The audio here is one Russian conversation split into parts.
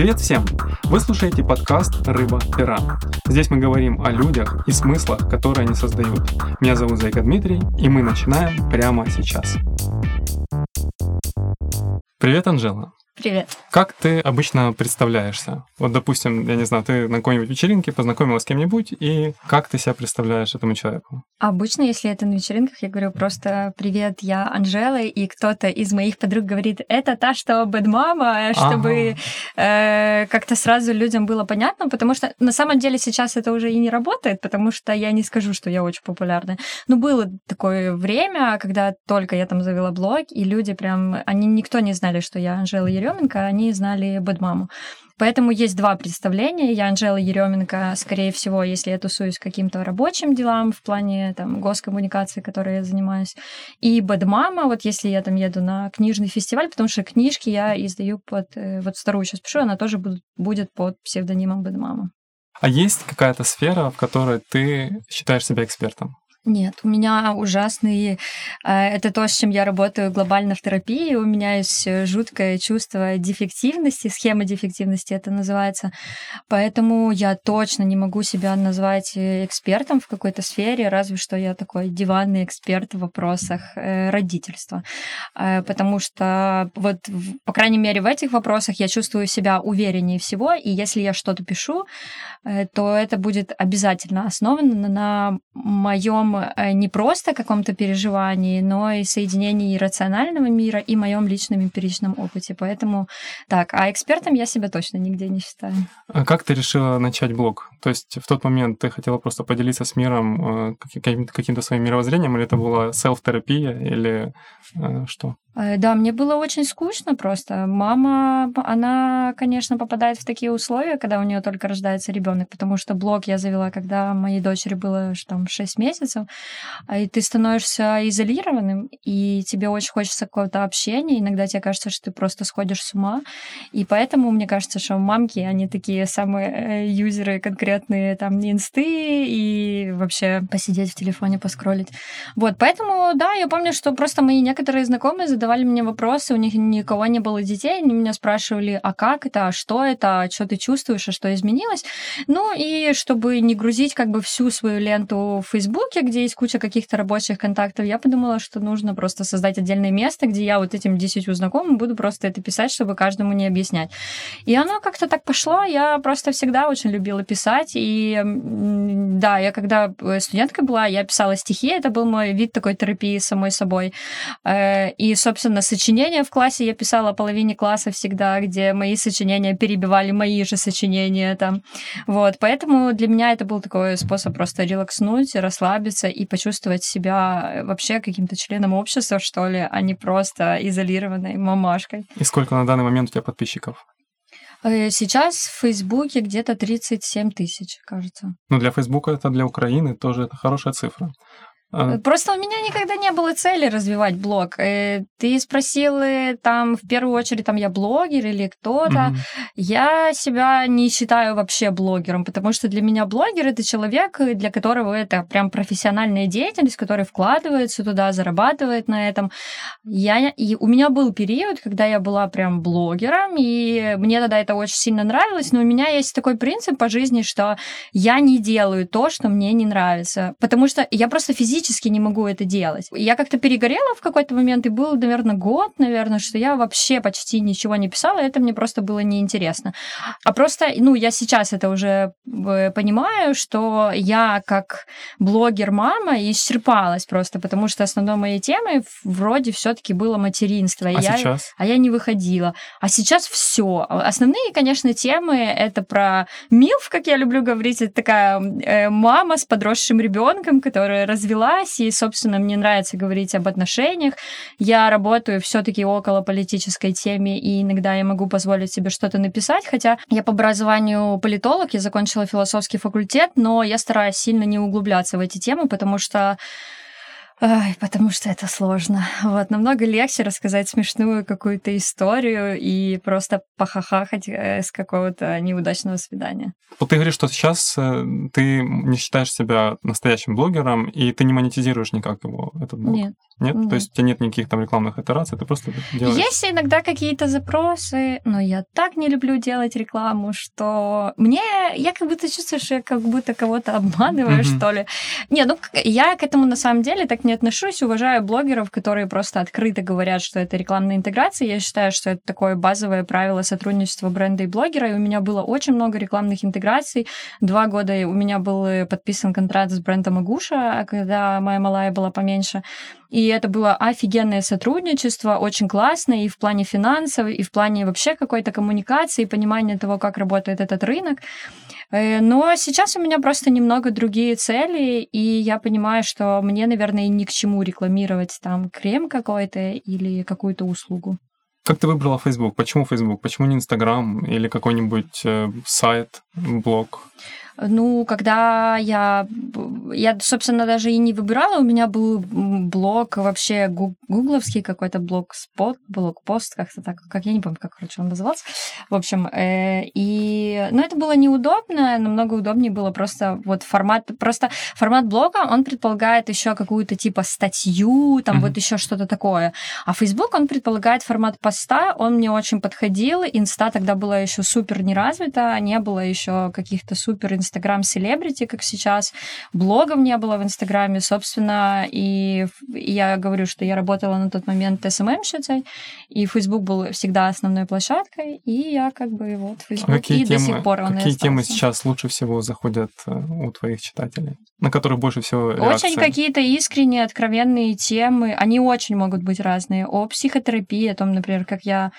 Привет всем! Вы слушаете подкаст «Рыба-пера». Здесь мы говорим о людях и смыслах, которые они создают. Меня зовут Зайка Дмитрий, и мы начинаем прямо сейчас. Привет, Анжела. Привет. Как ты обычно представляешься? Вот, допустим, я не знаю, ты на какой-нибудь вечеринке познакомилась с кем-нибудь, и как ты себя представляешь этому человеку? Обычно, если это на вечеринках, я говорю просто «Привет, я Анжела», и кто-то из моих подруг говорит «Это та, что бэдмама», чтобы ага. э, как-то сразу людям было понятно, потому что на самом деле сейчас это уже и не работает, потому что я не скажу, что я очень популярная. Но было такое время, когда только я там завела блог, и люди прям, они никто не знали, что я Анжела Еременко, Еременко, они знали Бэдмаму. Поэтому есть два представления. Я Анжела Еременко, скорее всего, если я тусуюсь каким-то рабочим делам в плане там, госкоммуникации, которой я занимаюсь. И Бэдмама, вот если я там еду на книжный фестиваль, потому что книжки я издаю под... Э, вот вторую сейчас пишу, она тоже будет, под псевдонимом Бэдмама. А есть какая-то сфера, в которой ты считаешь себя экспертом? Нет, у меня ужасные... Э, это то, с чем я работаю глобально в терапии. У меня есть э, жуткое чувство дефективности, схема дефективности это называется. Поэтому я точно не могу себя назвать э, экспертом в какой-то сфере, разве что я такой диванный эксперт в вопросах родительства. Потому что вот, по крайней мере, в этих вопросах я чувствую себя увереннее всего, и если я что-то пишу, то это будет обязательно основано на моем Э, не просто каком-то переживании, но и соединении рационального мира и моем личном эмпиричном опыте. Поэтому так, а экспертом я себя точно нигде не считаю. А как ты решила начать блог? То есть в тот момент ты хотела просто поделиться с миром э, каким-то, каким-то своим мировоззрением, или это была селф-терапия, или э, что? Да, мне было очень скучно просто. Мама, она, конечно, попадает в такие условия, когда у нее только рождается ребенок, потому что блог я завела, когда моей дочери было там 6 месяцев, а и ты становишься изолированным, и тебе очень хочется какого-то общения, иногда тебе кажется, что ты просто сходишь с ума, и поэтому мне кажется, что мамки, они такие самые э, юзеры конкретные, там, не инсты, и вообще посидеть в телефоне, поскролить. Вот, поэтому, да, я помню, что просто мои некоторые знакомые задавали мне вопросы, у них никого не было детей, они меня спрашивали, а как это, а что это, а что ты чувствуешь, а что изменилось. Ну и чтобы не грузить как бы всю свою ленту в Фейсбуке, где есть куча каких-то рабочих контактов, я подумала, что нужно просто создать отдельное место, где я вот этим десятью знакомым буду просто это писать, чтобы каждому не объяснять. И оно как-то так пошло, я просто всегда очень любила писать, и да, я когда студенткой была, я писала стихи, это был мой вид такой терапии самой собой. Э, и, собственно, сочинения в классе я писала половине класса всегда, где мои сочинения перебивали мои же сочинения там. Вот, поэтому для меня это был такой способ просто релакснуть, расслабиться и почувствовать себя вообще каким-то членом общества, что ли, а не просто изолированной мамашкой. И сколько на данный момент у тебя подписчиков? Э, сейчас в Фейсбуке где-то 37 тысяч, кажется. Ну, для Фейсбука это для Украины тоже это хорошая цифра. А. Просто у меня никогда не было цели развивать блог. Э, ты спросил там в первую очередь, там я блогер или кто-то. Mm-hmm. Я себя не считаю вообще блогером, потому что для меня блогер это человек, для которого это прям профессиональная деятельность, который вкладывается туда, зарабатывает на этом. Я, и у меня был период, когда я была прям блогером, и мне тогда это очень сильно нравилось, но у меня есть такой принцип по жизни, что я не делаю то, что мне не нравится, потому что я просто физически физически не могу это делать. Я как-то перегорела в какой-то момент, и был, наверное, год, наверное, что я вообще почти ничего не писала, это мне просто было неинтересно. А просто, ну, я сейчас это уже э, понимаю, что я как блогер-мама исчерпалась просто, потому что основной моей темой вроде все-таки было материнство. А я, сейчас? А я не выходила. А сейчас все. Основные, конечно, темы это про МИЛФ, как я люблю говорить, это такая э, мама с подросшим ребенком, которая развела развелась, и, собственно, мне нравится говорить об отношениях. Я работаю все-таки около политической темы, и иногда я могу позволить себе что-то написать, хотя я по образованию политолог, я закончила философский факультет, но я стараюсь сильно не углубляться в эти темы, потому что Ай, потому что это сложно. Вот, намного легче рассказать смешную какую-то историю и просто похахахать э, с какого-то неудачного свидания. Вот ты говоришь, что сейчас э, ты не считаешь себя настоящим блогером, и ты не монетизируешь никак его, этот блог. Нет. Нет? Нет. То есть у тебя нет никаких там рекламных итераций, ты просто делаешь... Есть иногда какие-то запросы, но я так не люблю делать рекламу, что мне... Я как будто чувствую, что я как будто кого-то обманываю, Мгм. что ли. Не, ну я к этому на самом деле так не отношусь. Уважаю блогеров, которые просто открыто говорят, что это рекламная интеграция. Я считаю, что это такое базовое правило сотрудничества бренда и блогера. И у меня было очень много рекламных интеграций. Два года у меня был э, подписан контракт с брендом Агуша, когда моя малая была поменьше. И это было офигенное сотрудничество, очень классно и в плане финансов, и в плане вообще какой-то коммуникации, понимания того, как работает этот рынок. Э, Но сейчас у меня просто немного другие цели, и я понимаю, что мне, наверное, ни к чему рекламировать там крем какой-то или какую-то услугу. Как ты выбрала Facebook? Почему Facebook? Почему не Instagram или какой-нибудь э, сайт, блог? Ну, когда я, я, собственно, даже и не выбирала, у меня был блог вообще гу- гугловский какой-то блог спот, блог-пост, как-то так, как я не помню, как, короче, он назывался. В общем, э, и, ну, это было неудобно, намного удобнее было просто вот формат, просто формат блога, он предполагает еще какую-то типа статью, там Мгм. вот еще что-то такое. А Facebook, он предполагает формат поста, он мне очень подходил, инста тогда была еще супер не развита, не было еще каких-то супер инстаграм селебрити, как сейчас, блогов не было в инстаграме, собственно, и я говорю, что я работала на тот момент СММщицей, и Facebook был всегда основной площадкой, и я как бы вот Facebook, какие и до темы, сих пор он какие темы сейчас лучше всего заходят э, у твоих читателей? На которых больше всего Очень реакция? какие-то искренние, откровенные темы. Они очень могут быть разные. О психотерапии, о том, например, как я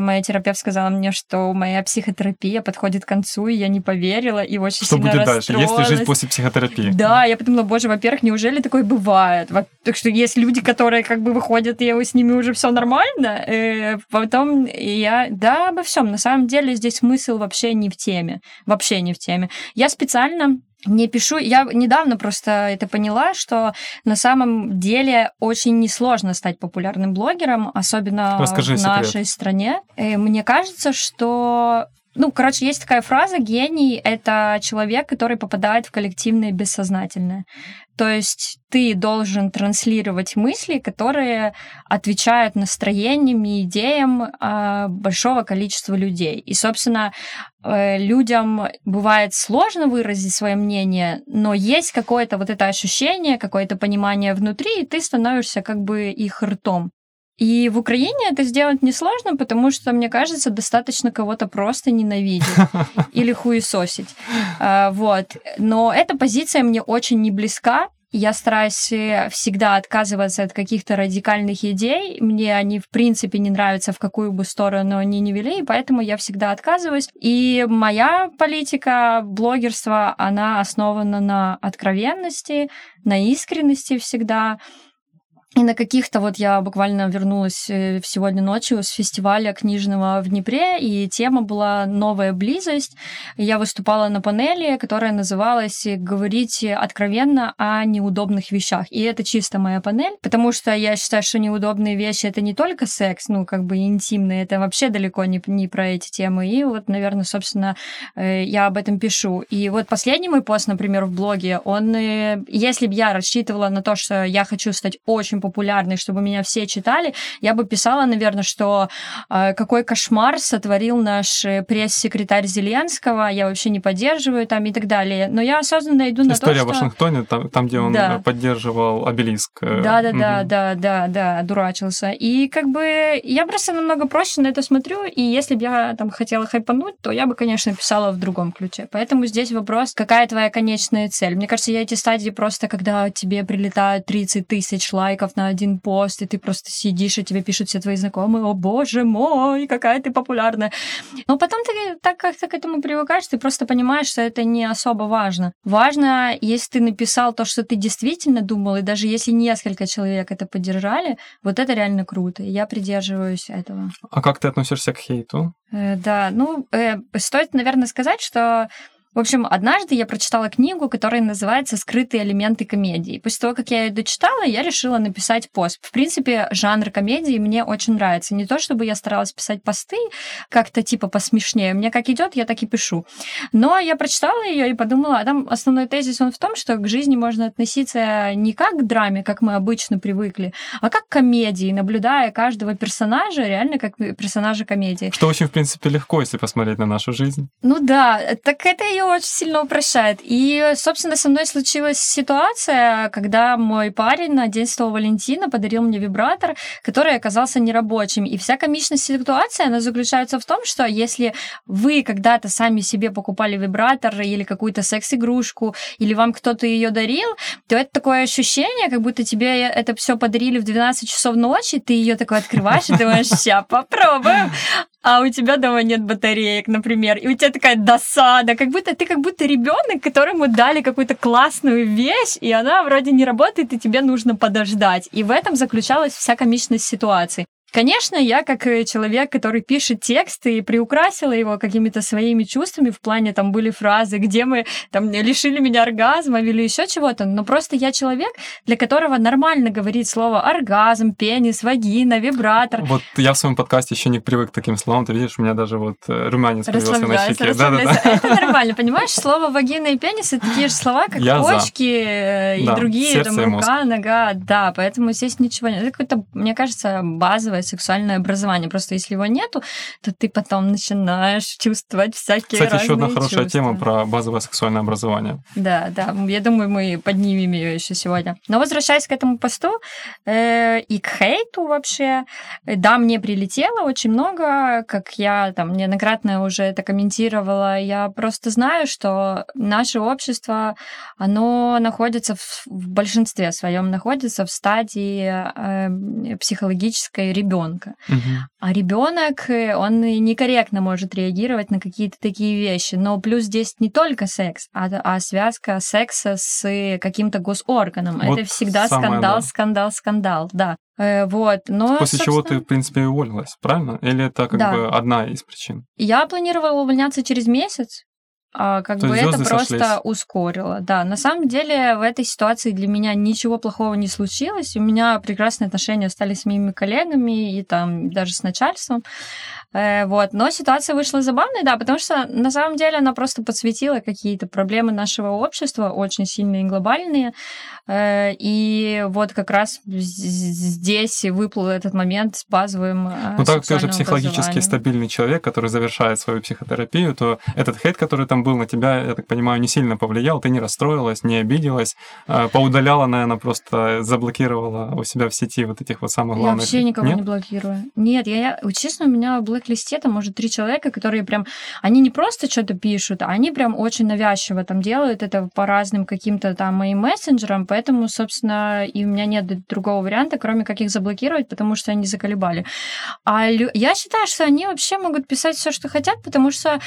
Моя терапевт сказала мне, что моя психотерапия подходит к концу, и я не поверила, и очень Что сильно будет дальше? Есть ли жизнь расстроилась. после психотерапии? Да, я подумала, боже, во-первых, неужели такое бывает? Так что есть люди, которые как бы выходят, и с ними уже все нормально. Э, Потом я, да, обо всем. На самом деле здесь смысл вообще не в теме. Вообще не в теме. Я специально не пишу. Я недавно просто это поняла, что на самом деле очень несложно стать популярным блогером, особенно Расскажи в секрет. нашей стране. Э, Мне кажется, что ну, короче, есть такая фраза «гений» — это человек, который попадает в коллективное бессознательное. То есть ты должен транслировать мысли, которые отвечают настроениям и идеям а, большого количества людей. И, собственно, э, людям бывает сложно выразить свое мнение, но есть какое-то вот это ощущение, какое-то понимание внутри, и ты становишься как бы их ртом. И в Украине это сделать несложно, потому что, мне кажется, достаточно кого-то просто ненавидеть или хуесосить. А, Вот. Но эта позиция мне очень не близка. Я стараюсь э, всегда отказываться от каких-то радикальных идей. Мне они, в принципе, не нравятся, в какую бы сторону они ни вели, и поэтому я всегда отказываюсь. И моя политика блогерства, она основана на откровенности, на искренности всегда. И на каких-то вот я буквально вернулась э, сегодня ночью с фестиваля книжного в Днепре, и тема была «Новая близость». Я выступала на панели, которая называлась «Говорить откровенно о неудобных вещах». И это чисто моя панель, потому что я считаю, что неудобные вещи — это не только секс, ну, как бы интимные, это вообще далеко не, не про эти темы. И вот, наверное, собственно, э, я об этом пишу. И вот последний мой пост, например, в блоге, он, э, если бы я рассчитывала на то, что я хочу стать очень популярной, чтобы меня все читали, я бы писала, наверное, что э, какой кошмар сотворил наш э, пресс-секретарь Зеленского, я вообще не поддерживаю там и так далее. Но я осознанно иду на История то, что... Вашингтоне, там, там, где он Да. э, поддерживал обелиск. э, Да, да, да, мгм. да, да, да, дурачился. И как бы я просто намного проще на это смотрю, и если бы я там хотела хайпануть, то я бы, конечно, писала в другом ключе. Поэтому здесь вопрос, какая твоя конечная цель? Мне кажется, я эти стадии просто, когда тебе прилетают 30 тысяч лайков на один пост, и ты просто сидишь, и тебе пишут все твои знакомые, о боже мой, какая ты популярная. Но потом ты так как-то к этому привыкаешь, ты просто понимаешь, что это не особо важно. Важно, если ты написал то, что ты действительно думал, и даже если несколько человек это поддержали, вот это реально круто. И я придерживаюсь этого. А как ты относишься к хейту? Э, Да, ну, э, стоит, наверное, сказать, что В общем, однажды я прочитала книгу, которая называется «Скрытые элементы комедии». После того, как я ее дочитала, я решила написать пост. В принципе, жанр комедии мне очень нравится. Не то, чтобы я старалась писать посты как-то типа посмешнее. Мне как идет, я так и пишу. Но я прочитала ее и подумала, а там основной тезис он в том, что к жизни можно относиться не как к драме, как мы обычно привыкли, а как к комедии, наблюдая каждого персонажа реально как персонажа комедии. Что очень, в принципе, легко, если посмотреть на нашу жизнь. Ну да, так это ее очень сильно упрощает. И, собственно, со мной случилась ситуация, когда мой парень на День Святого Валентина подарил мне вибратор, который оказался нерабочим. И вся комичность ситуации, она заключается в том, что если вы когда-то сами себе покупали вибратор или какую-то секс-игрушку, или вам кто-то ее дарил, то это такое ощущение, как будто тебе это все подарили в 12 часов ночи, ты ее такой открываешь и думаешь, ща попробуем а у тебя дома нет батареек, например, и у тебя такая досада, как будто ты как будто ребенок, которому дали какую-то классную вещь, и она вроде не работает, и тебе нужно подождать. И в этом заключалась вся комичность ситуации. Конечно, я как э, человек, который пишет тексты и приукрасила его какими-то своими чувствами, в плане там были фразы, где мы там лишили меня оргазма или еще чего-то, но просто я человек, для которого нормально говорить слово оргазм, пенис, вагина, вибратор. Вот я в своем подкасте еще не привык к таким словам, ты видишь, у меня даже вот э, румянец появился на щеке. Да, да, да. Это нормально, понимаешь? Слово вагина и пенис это такие же слова, как я почки за. Э, и да, другие, там рука, нога, да, поэтому здесь ничего нет. Это какое-то, мне кажется, базовое сексуальное образование. Просто если его нету, то ты потом начинаешь чувствовать всякие Кстати, разные еще одна хорошая чувства. тема про базовое сексуальное образование. Да, да. Я думаю, мы поднимем ее еще сегодня. Но возвращаясь к этому посту э, и к хейту вообще, да, мне прилетело очень много, как я там неоднократно уже это комментировала. Я просто знаю, что наше общество, оно находится в, в большинстве своем находится в стадии э, психологической ребенка ребенка. Угу. А ребенок, э, он некорректно может реагировать на какие-то такие вещи. Но плюс здесь не только секс, а, а связка секса с каким-то госорганом. Вот Это всегда самое, скандал, да. скандал, скандал, да. Э, вот, но, После собственно... чего ты, в принципе, уволилась, правильно? Или это как да. бы одна из причин? Я планировала увольняться через месяц, как То бы это просто сошлись. ускорило. Да, на самом деле в этой ситуации для меня ничего плохого не случилось. У меня прекрасные отношения остались с моими коллегами и там даже с начальством. Э, вот. Но ситуация вышла забавной, да, потому что на самом деле она просто подсветила какие-то проблемы нашего общества, очень сильные и глобальные. Э, и вот как раз здесь выплыл этот момент с базовым э, Ну, так ты уже психологически стабильный человек, который завершает свою психотерапию, то этот хейт, который там был на тебя, я так понимаю, не сильно повлиял, ты не расстроилась, не обиделась, поудаляла, наверное, просто заблокировала у себя в сети вот этих вот самых главных... Я вообще никого Нет? не блокирую. Нет, я, я честно, у меня был блэк-листе там, может, три человека, которые прям, они не просто что-то пишут, а они прям очень навязчиво там делают это по разным каким-то там моим мессенджерам, поэтому, собственно, и у меня нет другого варианта, кроме как их заблокировать, потому что они заколебали. А я считаю, что они вообще могут писать все, что хотят, потому что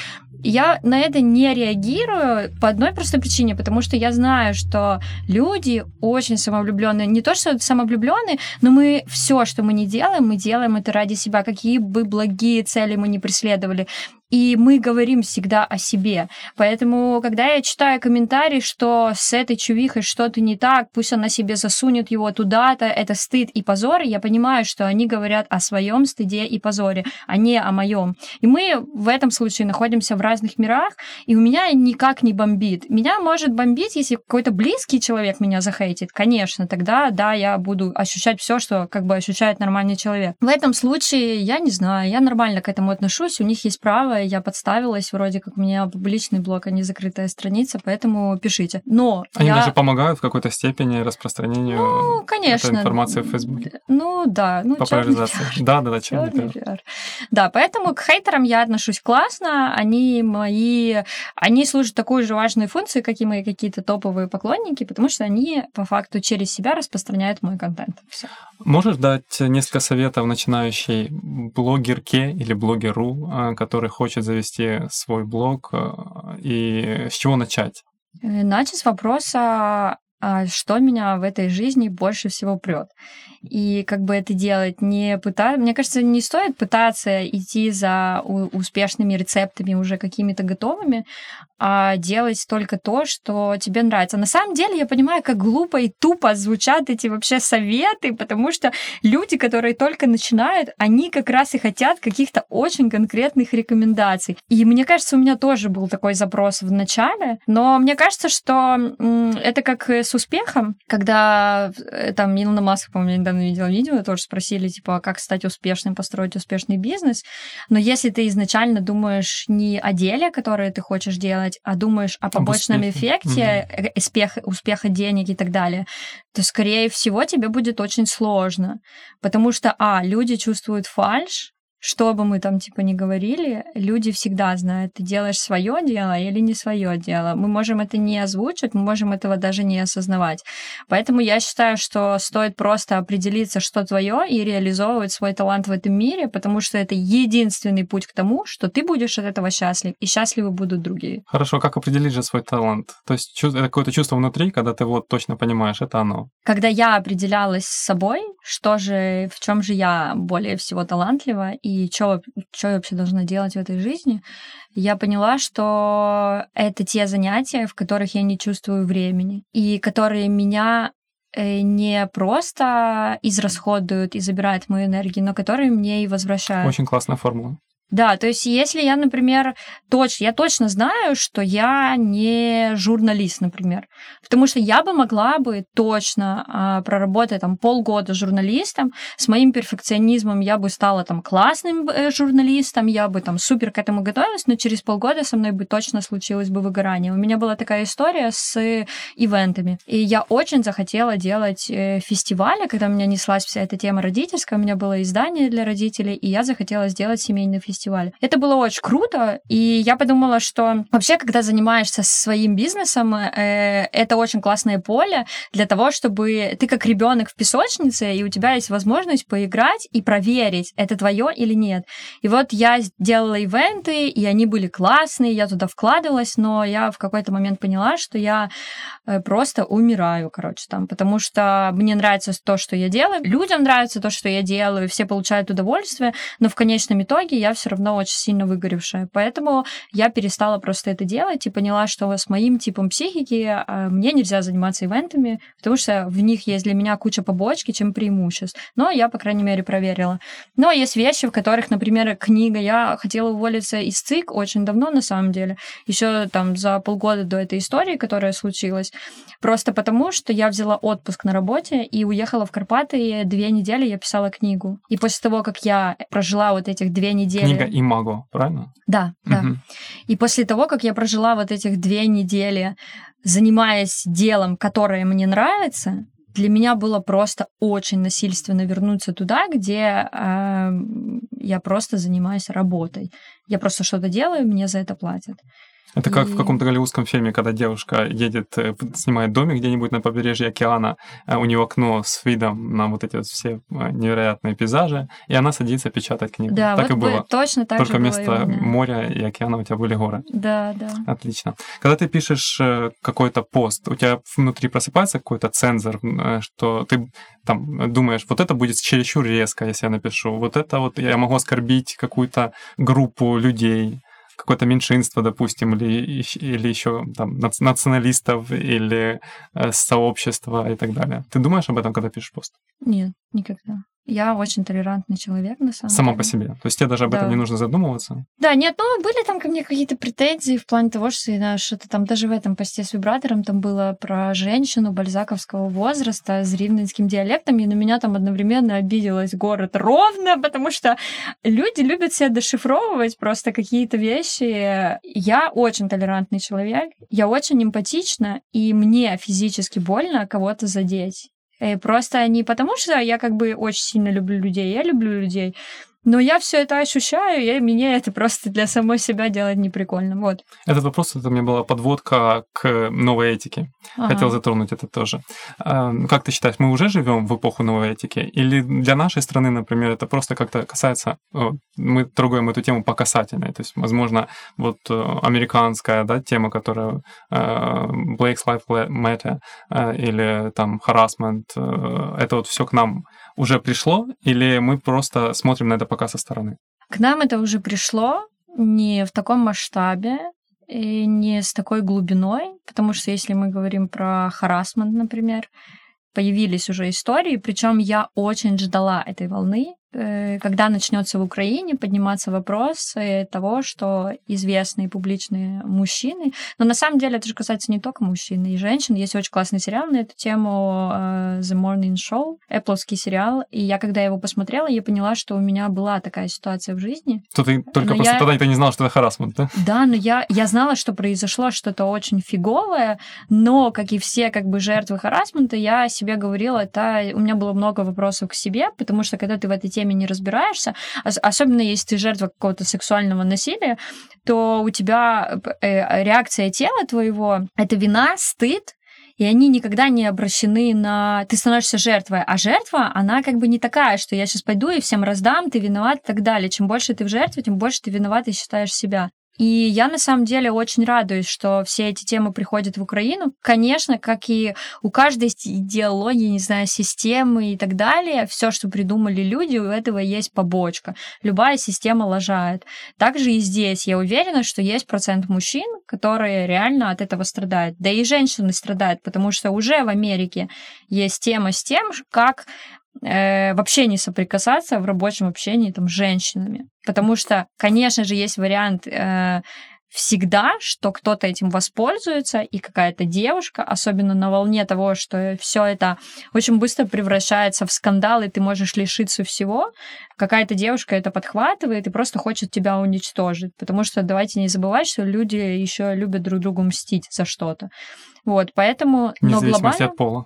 я на это не реагирую по одной простой причине, потому что я знаю, что люди очень самовлюбленные. Не то, что самовлюбленные, но мы все, что мы не делаем, мы делаем это ради себя, какие бы благие цели мы не преследовали и мы говорим всегда о себе. Поэтому, когда я читаю комментарий, что с этой чувихой что-то не так, пусть она себе засунет его туда-то, это стыд и позор, я понимаю, что они говорят о своем стыде и позоре, а не о моем. И мы в этом случае находимся в разных мирах, и у меня никак не бомбит. Меня может бомбить, если какой-то близкий человек меня захейтит, конечно, тогда, да, я буду ощущать все, что как бы ощущает нормальный человек. В этом случае, я не знаю, я нормально к этому отношусь, у них есть право, я подставилась, вроде как у меня публичный блог, а не закрытая страница, поэтому пишите. Но Они я... даже помогают в какой-то степени распространению ну, конечно. этой информации в Фейсбуке. Ну, да. Ну, Популяризации. Да, да, да, черный пиар. Да, поэтому к хейтерам я отношусь классно, они мои... Они служат такой же важной функции, как и мои какие-то топовые поклонники, потому что они по факту через себя распространяют мой контент. Все. Можешь дать несколько советов начинающей блогерке или блогеру, а, который хочет завести свой блог, а, и с чего начать? Э, начать с вопроса, а что меня в этой жизни больше всего прет. И как бы это делать, не пытаться... Мне кажется, не стоит пытаться идти за успешными рецептами уже какими-то готовыми, а делать только то, что тебе нравится. На самом деле я понимаю, как глупо и тупо звучат эти вообще советы, потому что люди, которые только начинают, они как раз и хотят каких-то очень конкретных рекомендаций. И мне кажется, у меня тоже был такой запрос в начале, но мне кажется, что это как с успехом, когда э, там Илона Маск, по-моему, недавно видела видео, тоже спросили, типа, как стать успешным, построить успешный бизнес. Но если ты изначально думаешь не о деле, которое ты хочешь делать, а думаешь о побочном Об эффекте, угу. успех, успеха денег и так далее, то, скорее всего, тебе будет очень сложно. Потому что, а, люди чувствуют фальш, что бы мы там типа ни говорили, люди всегда знают, ты делаешь свое дело или не свое дело. Мы можем это не озвучить, мы можем этого даже не осознавать. Поэтому я считаю, что стоит просто определиться, что твое, и реализовывать свой талант в этом мире, потому что это единственный путь к тому, что ты будешь от этого счастлив, и счастливы будут другие. Хорошо, как определить же свой талант? То есть это какое-то чувство внутри, когда ты вот точно понимаешь, это оно. Когда я определялась с собой, что же, в чем же я более всего талантлива, и и что я вообще должна делать в этой жизни, я поняла, что это те занятия, в которых я не чувствую времени, и которые меня э, не просто израсходуют и забирают мою энергию, но которые мне и возвращают. Очень классная формула. Да, то есть если я, например, точно, я точно знаю, что я не журналист, например, потому что я бы могла бы точно а, проработать там полгода журналистом, с моим перфекционизмом я бы стала там классным э, журналистом, я бы там супер к этому готовилась, но через полгода со мной бы точно случилось бы выгорание. У меня была такая история с ивентами, и я очень захотела делать э, фестивали, когда у меня неслась вся эта тема родительская, у меня было издание для родителей, и я захотела сделать семейный фестиваль фестиваль. Это было очень круто, и я подумала, что вообще, когда занимаешься своим бизнесом, э, это очень классное поле для того, чтобы ты как ребенок в песочнице, и у тебя есть возможность поиграть и проверить, это твое или нет. И вот я делала ивенты, и они были классные, я туда вкладывалась, но я в какой-то момент поняла, что я э, просто умираю, короче, там, потому что мне нравится то, что я делаю, людям нравится то, что я делаю, все получают удовольствие, но в конечном итоге я все все равно очень сильно выгоревшая. Поэтому я перестала просто это делать и поняла, что с моим типом психики а, мне нельзя заниматься ивентами, потому что в них есть для меня куча побочки, чем преимуществ. Но я, по крайней мере, проверила. Но есть вещи, в которых, например, книга. Я хотела уволиться из ЦИК очень давно, на самом деле. Еще там за полгода до этой истории, которая случилась. Просто потому, что я взяла отпуск на работе и уехала в Карпаты, и две недели я писала книгу. И после того, как я прожила вот этих две недели Книга Имаго, правильно? Да, да. Угу. И после того, как я прожила вот этих две недели, занимаясь делом, которое мне нравится, для меня было просто очень насильственно вернуться туда, где э, я просто занимаюсь работой. Я просто что-то делаю, мне за это платят. Это как в каком-то голливудском фильме, когда девушка едет, э, снимает домик где-нибудь на побережье океана, а у нее окно с видом на вот эти вот все э, невероятные пейзажи, и она садится печатать книгу. Да, так вот и было. Точно так Только же вместо было моря и океана у тебя были горы. Да, да. Отлично. Когда ты пишешь э, какой-то пост, у тебя внутри просыпается какой-то цензор, что ты там думаешь, вот это будет чересчур резко, если я напишу, вот это вот я могу оскорбить какую-то группу людей, какое-то меньшинство, допустим, или, или еще там националистов, или э, сообщества и так далее. Ты думаешь об этом, когда пишешь пост? Нет, никогда. Я очень толерантный человек, на самом Сама деле. по себе. То есть тебе даже об да. этом не нужно задумываться? Да, нет, ну, были там ко мне какие-то претензии в плане того, что я что-то там даже в этом посте с вибратором там было про женщину бальзаковского возраста с ривненским диалектом, и на меня там одновременно обиделась город ровно, потому что люди любят себя дешифровывать просто какие-то вещи. Я очень толерантный человек, я очень эмпатична, и мне физически больно кого-то задеть. И просто не потому, что я как бы очень сильно люблю людей, я люблю людей, но я все это ощущаю, и мне это просто для самой себя делать неприкольно. Вот. Этот вопрос, это у меня была подводка к новой этике. Ага. Хотел затронуть это тоже. Как ты считаешь, мы уже живем в эпоху новой этики? Или для нашей страны, например, это просто как-то касается... Мы трогаем эту тему по касательной. То есть, возможно, вот э, американская да, тема, которая э, Blake's Life Matter э, или там harassment, это вот все к нам уже пришло, или мы просто смотрим на это пока со стороны? К нам это уже пришло не в таком масштабе, и не с такой глубиной, потому что если мы говорим про харасмент, например, появились уже истории, причем я очень ждала этой волны, когда начнется в Украине подниматься вопрос того, что известные публичные мужчины, но на самом деле это же касается не только мужчин и женщин. Есть очень классный сериал на эту тему э, The Morning Show, Apple сериал, и я когда его посмотрела, я поняла, что у меня была такая ситуация в жизни. То ты только но просто я... тогда ты не знала, что это харасмент, да? Да, но я, я знала, что произошло что-то очень фиговое, но, как и все как бы жертвы харасмента, я себе говорила, это у меня было много вопросов к себе, потому что когда ты в этой теме теме не разбираешься, особенно если ты жертва какого-то сексуального насилия, то у тебя э, реакция тела твоего — это вина, стыд, и они никогда не обращены на... Ты становишься жертвой, а жертва, она как бы не такая, что я сейчас пойду и всем раздам, ты виноват и так далее. Чем больше ты в жертве, тем больше ты виноват и считаешь себя. И я на самом деле очень радуюсь, что все эти темы приходят в Украину. Конечно, как и у каждой идеологии, не знаю, системы и так далее, все, что придумали люди, у этого есть побочка. Любая система лажает. Также и здесь я уверена, что есть процент мужчин, которые реально от этого страдают. Да и женщины страдают, потому что уже в Америке есть тема с тем, как э, вообще не соприкасаться в рабочем общении там, с женщинами. Потому что, конечно же, есть вариант э, всегда, что кто-то этим воспользуется, и какая-то девушка, особенно на волне того, что все это очень быстро превращается в скандал, и ты можешь лишиться всего, какая-то девушка это подхватывает и просто хочет тебя уничтожить. Потому что давайте не забывать, что люди еще любят друг другу мстить за что-то. Вот, поэтому... но глобально... от пола.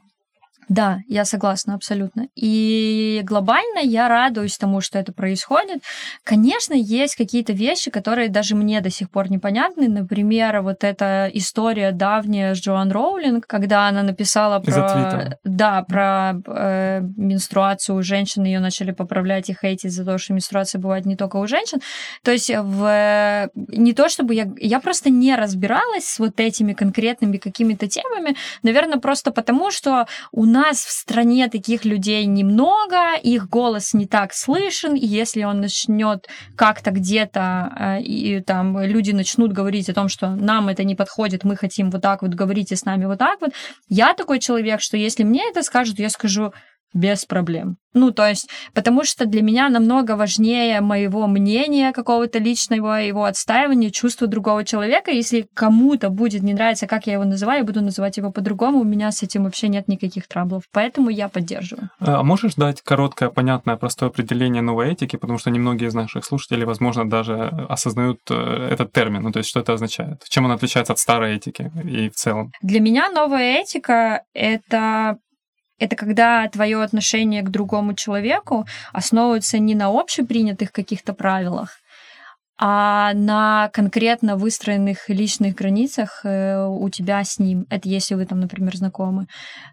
Да, я согласна абсолютно. И глобально я радуюсь тому, что это происходит. Конечно, есть какие-то вещи, которые даже мне до сих пор непонятны. Например, вот эта история давняя с Джоан Роулинг, когда она написала про, да, про э, менструацию у женщин, ее начали поправлять и хейтить за то, что менструация бывает не только у женщин. То есть в не то чтобы я я просто не разбиралась с вот этими конкретными какими-то темами, наверное, просто потому, что у нас нас в стране таких людей немного, их голос не так слышен, и если он начнет как-то где-то, э, и там люди начнут говорить о том, что нам это не подходит, мы хотим вот так вот, говорите с нами вот так вот, я такой человек, что если мне это скажут, я скажу, без проблем. Ну, то есть, потому что для меня намного важнее моего мнения какого-то личного, его отстаивания, чувства другого человека. Если кому-то будет не нравиться, как я его называю, я буду называть его по-другому, у меня с этим вообще нет никаких траблов. Поэтому я поддерживаю. А можешь дать короткое, понятное, простое определение новой этики? Потому что немногие из наших слушателей, возможно, даже осознают э, этот термин. Ну, то есть, что это означает? Чем он отличается от старой этики и в целом? Для меня новая этика — это это когда твое отношение к другому человеку основывается не на общепринятых каких-то правилах, а на конкретно выстроенных личных границах э, у тебя с ним. Это если вы там, например, знакомы.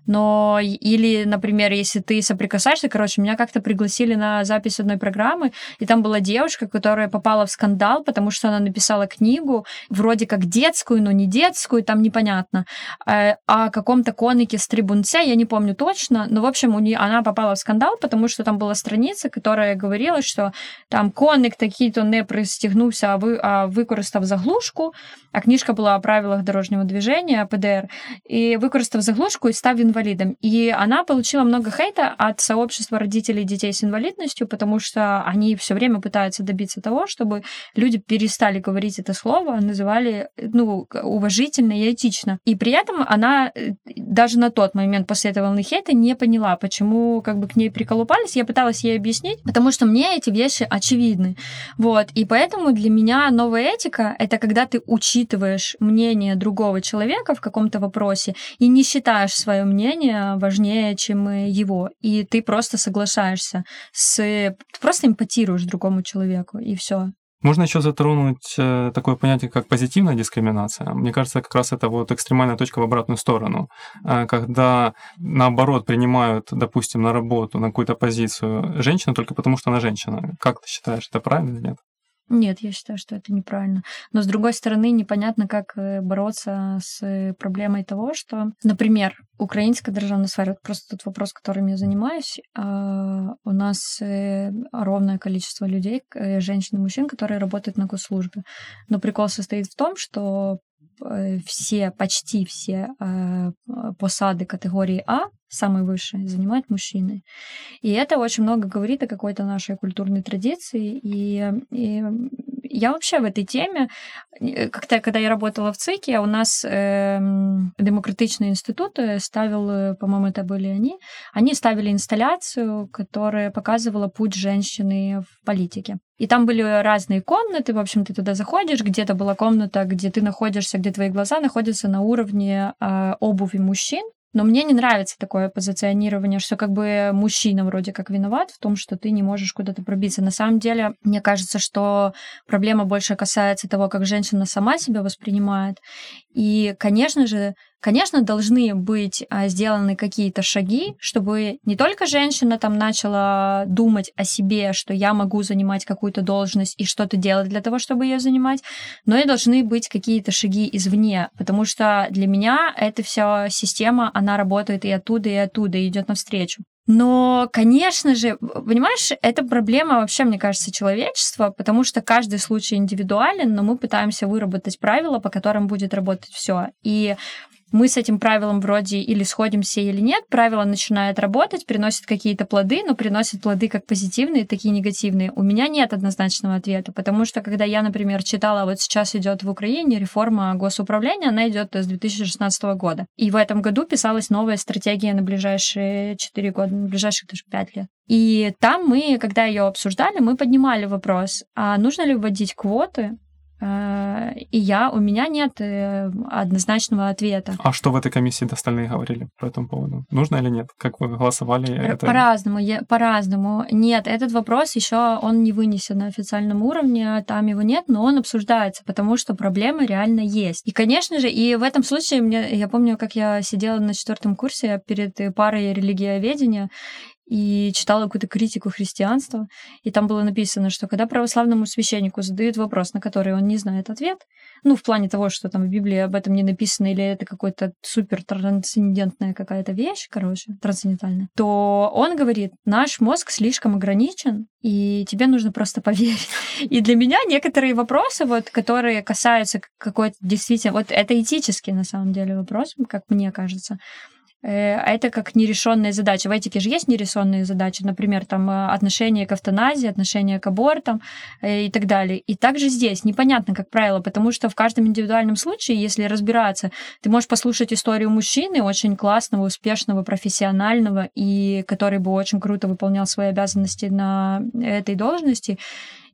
Но или, например, если ты соприкасаешься, короче, меня как-то пригласили на запись одной программы, и там была девушка, которая попала в скандал, потому что она написала книгу, вроде как детскую, но не детскую, там непонятно, э, о каком-то конике с трибунце, я не помню точно, но, в общем, у нее, она попала в скандал, потому что там была страница, которая говорила, что там коник такие-то не пристегнул зігнувся, а ви, а використав заглушку, а книжка була о правилах дорожнего движения, ПДР, и використав заглушку и став инвалидом. И она получила много хейта от сообщества родителей детей с инвалидностью, потому что они все время пытаются добиться того, чтобы люди перестали говорить это слово, называли ну, уважительно и этично. И при этом она э, даже на тот момент после этой волны хейта не поняла, почему как бы к ней приколупались. Я пыталась ей объяснить, потому что мне эти вещи очевидны. Вот. И поэтому Поэтому для меня новая этика — это когда ты учитываешь мнение другого человека в каком-то вопросе и не считаешь свое мнение важнее, чем его. И ты просто соглашаешься с... Ты просто импотируешь другому человеку, и все. Можно еще затронуть э, такое понятие, как позитивная дискриминация. Мне кажется, как раз это вот экстремальная точка в обратную сторону. Э, когда, наоборот, принимают, допустим, на работу, на какую-то позицию женщину только потому, что она женщина. Как ты считаешь, это правильно или нет? Нет, я считаю, что это неправильно. Но с другой стороны, непонятно, как э, бороться с проблемой того, что, например, украинская державная сфера, это просто тот вопрос, которым я занимаюсь, а, у нас э, ровное количество людей, э, женщин и мужчин, которые работают на госслужбе. Но прикол состоит в том, что все, почти все посады категории А, самые высшие, занимают мужчины. И это очень много говорит о какой-то нашей культурной традиции. И, и я вообще в этой теме, э, как-то, когда я работала в ЦИКе, у нас э, демократичный институт ставил, э, по-моему, это были они, они ставили инсталляцию, которая показывала путь женщины в политике. И там были разные комнаты, в общем, ты туда заходишь, где-то была комната, где ты находишься, где твои глаза находятся на уровне э, обуви мужчин, но мне не нравится такое позиционирование, что как бы мужчина вроде как виноват в том, что ты не можешь куда-то пробиться. На самом деле, мне кажется, что проблема больше касается того, как женщина сама себя воспринимает. И, конечно же, Конечно, должны быть а, сделаны какие-то шаги, чтобы не только женщина там начала думать о себе, что я могу занимать какую-то должность и что-то делать для того, чтобы ее занимать, но и должны быть какие-то шаги извне, потому что для меня эта вся система, она работает и оттуда, и оттуда, и идет навстречу. Но, конечно же, понимаешь, это проблема вообще, мне кажется, человечества, потому что каждый случай индивидуален, но мы пытаемся выработать правила, по которым будет работать все. И мы с этим правилом вроде или сходимся, или нет, правило начинает работать, приносит какие-то плоды, но приносит плоды как позитивные, так и негативные. У меня нет однозначного ответа, потому что когда я, например, читала, вот сейчас идет в Украине реформа госуправления, она идет с 2016 года. И в этом году писалась новая стратегия на ближайшие 4 года, на ближайших даже 5 лет. И там мы, когда ее обсуждали, мы поднимали вопрос, а нужно ли вводить квоты и я, у меня нет э, однозначного ответа. А что в этой комиссии остальные говорили по этому поводу? Нужно или нет? Как вы голосовали? Это... По-разному, по-разному. Нет, этот вопрос еще он не вынесен на официальном уровне, там его нет, но он обсуждается, потому что проблема реально есть. И, конечно же, и в этом случае мне, я помню, как я сидела на четвертом курсе перед парой религиоведения, и читала какую-то критику христианства, и там было написано, что когда православному священнику задают вопрос, на который он не знает ответ, ну, в плане того, что там в Библии об этом не написано, или это какой-то супер трансцендентная какая-то вещь, короче, трансцендентальная, то он говорит, наш мозг слишком ограничен, и тебе нужно просто поверить. И для меня некоторые вопросы, вот, которые касаются какой-то действительно, вот это этический на самом деле вопрос, как мне кажется, это как нерешенные задачи. В этике же есть нерешенные задачи, например, там э, отношение к эвтаназии, отношение к абортам э, и так далее. И также здесь непонятно, как правило, потому что в каждом индивидуальном случае, если разбираться, ты можешь послушать историю мужчины, очень классного, успешного, профессионального, и который бы очень круто выполнял свои обязанности на этой должности,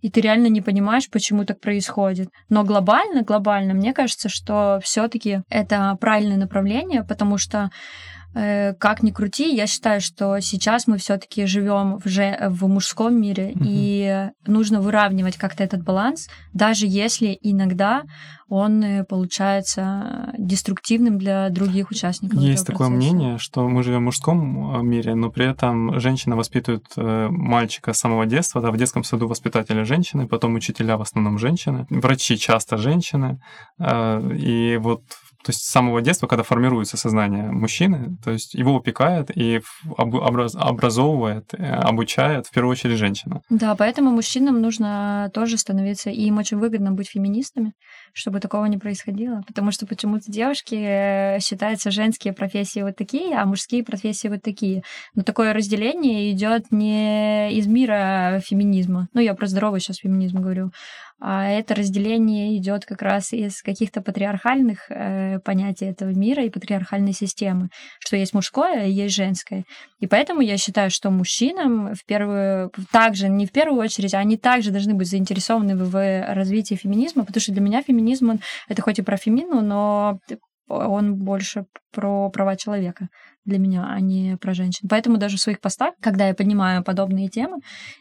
и ты реально не понимаешь, почему так происходит. Но глобально, глобально, мне кажется, что все-таки это правильное направление, потому что Э, как ни крути, я считаю, что сейчас мы все-таки живем в, же, в мужском мире, mm-hmm. и нужно выравнивать как-то этот баланс, даже если иногда он э, получается деструктивным для других участников. Есть такое процесса. мнение, что мы живем в мужском э, мире, но при этом женщина воспитывает мальчика с самого детства, да, в детском саду воспитатели женщины, потом учителя в основном женщины, врачи часто женщины, и вот то есть с самого детства, когда формируется сознание мужчины, то есть его упекает и образ, образовывает, э, обучает в первую очередь женщина. Да, поэтому мужчинам нужно тоже становиться, и им очень выгодно быть феминистами, чтобы такого не происходило, потому что почему-то девушки э, считаются женские профессии вот такие, а мужские профессии вот такие. Но такое разделение идет не из мира феминизма. Ну, я про здоровый сейчас феминизм говорю, а это разделение идет как раз из каких-то патриархальных э, понятий этого мира и патриархальной системы, что есть мужское, есть женское. И поэтому я считаю, что мужчинам в первую, также не в первую очередь, они также должны быть заинтересованы в, в развитии феминизма, потому что для меня феминизм он, это хоть и про фемину, но он больше про права человека для меня, а не про женщин. Поэтому даже в своих постах, когда я поднимаю подобные темы,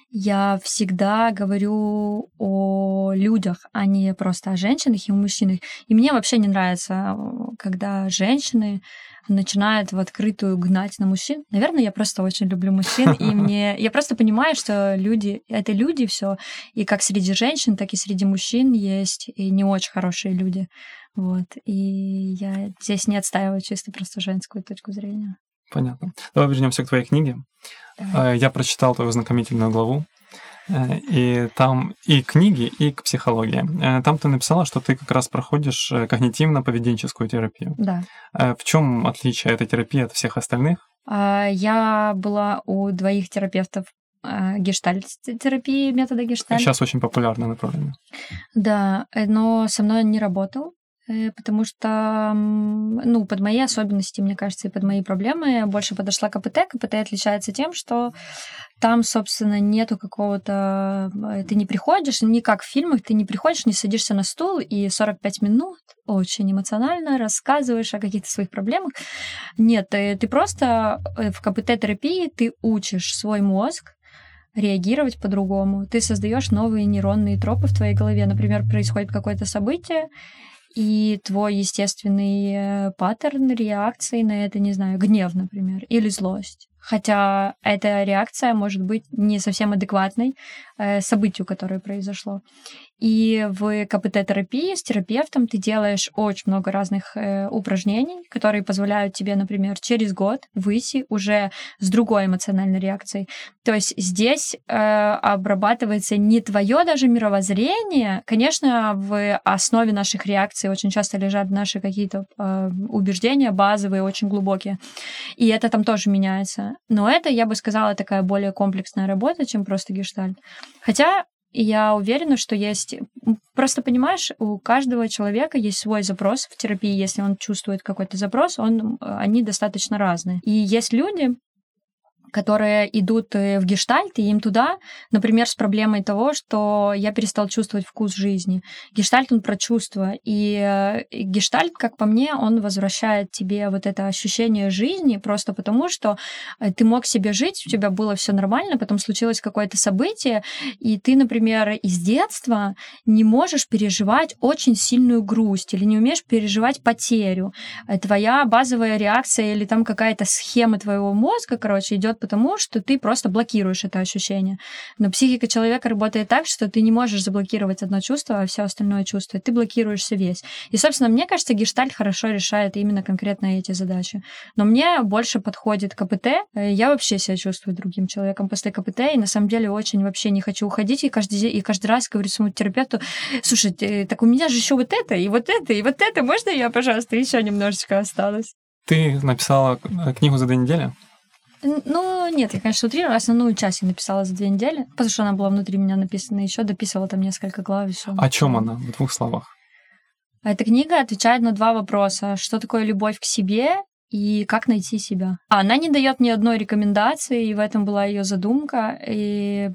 я всегда говорю о людях, а не просто о женщинах и о мужчинах. И мне вообще не нравится, когда женщины начинает в открытую гнать на мужчин. Наверное, я просто очень люблю мужчин, и мне... Я просто понимаю, что люди — это люди все, и как среди женщин, так и среди мужчин есть и не очень хорошие люди. Вот. И я здесь не отстаиваю чисто просто женскую точку зрения. Понятно. Давай вернемся к твоей книге. Давай. Э, я прочитал твою знакомительную главу. Э, и там и книги, и к психологии. Э, там ты написала, что ты как раз проходишь когнитивно-поведенческую терапию. Да. В чем отличие этой терапии от всех остальных? А, я была у двоих терапевтов гештальт-терапии, метода гештальт. Сейчас очень популярное направление. Да, но со мной он не работал. Э, потому что, ну, под мои особенности, мне кажется, и под мои проблемы я больше подошла к КПТ. КПТ отличается тем, что там, собственно, нету какого-то... Э, ты не приходишь, не как в фильмах, ты не приходишь, не садишься на стул и 45 минут очень эмоционально рассказываешь о каких-то своих проблемах. Нет, ты, ты просто э, в КПТ-терапии ты учишь свой мозг реагировать по-другому. Ты создаешь новые нейронные тропы в твоей голове. Например, происходит какое-то событие, и твой естественный э, паттерн реакции на это, не знаю, гнев, например, или злость. Хотя эта реакция может быть не совсем адекватной э, событию, которое произошло. И в КПТ-терапии с терапевтом ты делаешь очень много разных э, упражнений, которые позволяют тебе, например, через год выйти уже с другой эмоциональной реакцией. То есть здесь э, обрабатывается не твое даже мировоззрение. Конечно, в основе наших реакций очень часто лежат наши какие-то э, убеждения базовые, очень глубокие. И это там тоже меняется. Но это, я бы сказала, такая более комплексная работа, чем просто гештальт. Хотя я уверена, что есть... Просто понимаешь, у каждого человека есть свой запрос в терапии. Если он чувствует какой-то запрос, он, они достаточно разные. И есть люди, которые идут э, в гештальт, и им туда, например, с проблемой того, что я перестал чувствовать вкус жизни. Гештальт, он про чувства. И э, гештальт, как по мне, он возвращает тебе вот это ощущение жизни просто потому, что э, ты мог себе жить, у тебя было все нормально, потом случилось какое-то событие, и ты, например, из детства не можешь переживать очень сильную грусть или не умеешь переживать потерю. Твоя базовая реакция или там какая-то схема твоего мозга, короче, идет потому, что ты просто блокируешь это ощущение. Но психика человека работает так, что ты не можешь заблокировать одно чувство, а все остальное чувство. Ты блокируешься весь. И, собственно, мне кажется, гештальт хорошо решает именно конкретно эти задачи. Но мне больше подходит КПТ. Я вообще себя чувствую другим человеком после КПТ, и на самом деле очень вообще не хочу уходить, и каждый, и каждый раз говорю своему терапевту, слушай, так у меня же еще вот это, и вот это, и вот это, можно я, пожалуйста, еще немножечко осталось? Ты написала книгу за две недели? Ну, нет, я, конечно, утрирую. Основную часть я написала за две недели, потому что она была внутри меня написана еще, дописывала там несколько глав. И О чем она в двух словах? Эта книга отвечает на два вопроса. Что такое любовь к себе и как найти себя. Она не дает ни одной рекомендации, и в этом была ее задумка. И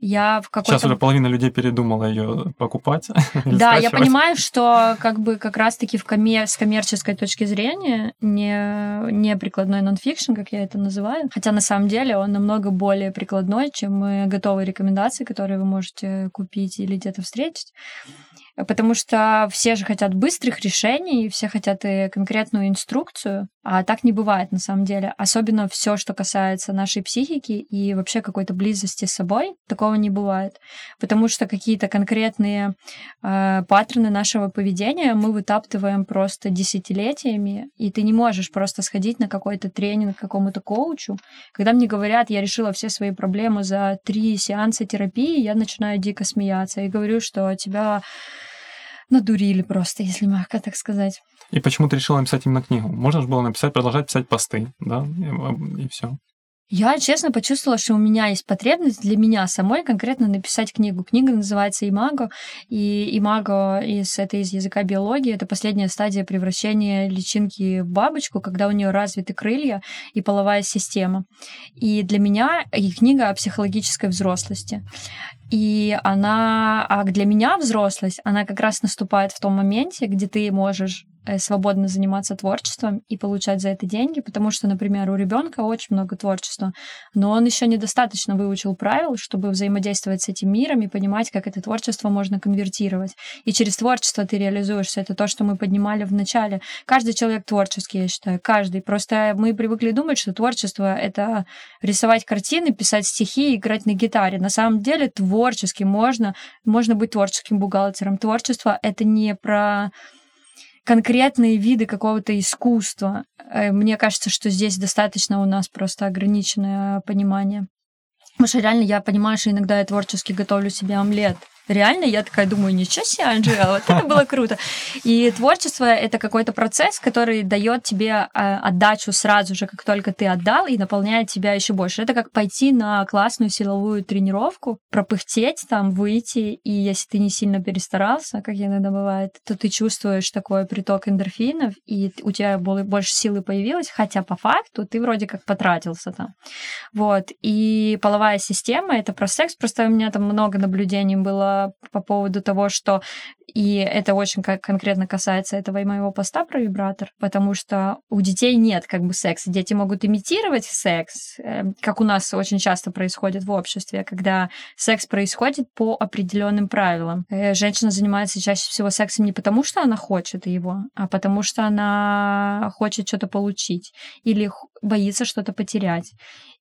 я в какой-то... Сейчас уже половина людей передумала ее покупать. Да, я понимаю, что как бы как раз-таки в коммер... с коммерческой точки зрения не, не прикладной нонфикшн, как я это называю, хотя на самом деле он намного более прикладной, чем готовые рекомендации, которые вы можете купить или где-то встретить потому что все же хотят быстрых решений, все хотят и конкретную инструкцию, а так не бывает на самом деле. Особенно все, что касается нашей психики и вообще какой-то близости с собой, такого не бывает, потому что какие-то конкретные э, паттерны нашего поведения мы вытаптываем просто десятилетиями, и ты не можешь просто сходить на какой-то тренинг какому-то коучу. Когда мне говорят, я решила все свои проблемы за три сеанса терапии, я начинаю дико смеяться и говорю, что тебя надурили просто, если мягко так сказать. И почему ты решила написать именно книгу? Можно же было написать, продолжать писать посты, да, и, и все. Я, честно, почувствовала, что у меня есть потребность для меня самой конкретно написать книгу. Книга называется «Имаго», и «Имаго» из, это из языка биологии, это последняя стадия превращения личинки в бабочку, когда у нее развиты крылья и половая система. И для меня и книга о психологической взрослости. И она, а для меня взрослость, она как раз наступает в том моменте, где ты можешь свободно заниматься творчеством и получать за это деньги, потому что, например, у ребенка очень много творчества, но он еще недостаточно выучил правил, чтобы взаимодействовать с этим миром и понимать, как это творчество можно конвертировать. И через творчество ты реализуешься. Это то, что мы поднимали в начале. Каждый человек творческий, я считаю, каждый. Просто мы привыкли думать, что творчество — это рисовать картины, писать стихи, играть на гитаре. На самом деле творчески можно, можно быть творческим бухгалтером. Творчество — это не про конкретные виды какого-то искусства. Э, мне кажется, что здесь достаточно у нас просто ограниченное понимание. Потому что реально я понимаю, что иногда я творчески готовлю себе омлет реально я такая думаю, ничего себе, Анжела, вот это было круто. И творчество — это какой-то процесс, который дает тебе а, отдачу сразу же, как только ты отдал, и наполняет тебя еще больше. Это как пойти на классную силовую тренировку, пропыхтеть там, выйти, и если ты не сильно перестарался, как иногда бывает, то ты чувствуешь такой приток эндорфинов, и у тебя больше силы появилось, хотя по факту ты вроде как потратился там. Вот. И половая система — это про секс, просто у меня там много наблюдений было по поводу того, что и это очень конкретно касается этого и моего поста про вибратор, потому что у детей нет как бы секса. Дети могут имитировать секс, эм, как у нас очень часто происходит в обществе, когда секс происходит по определенным правилам. Э, женщина занимается чаще всего сексом не потому, что она хочет его, а потому что она хочет что-то получить или боится что-то потерять.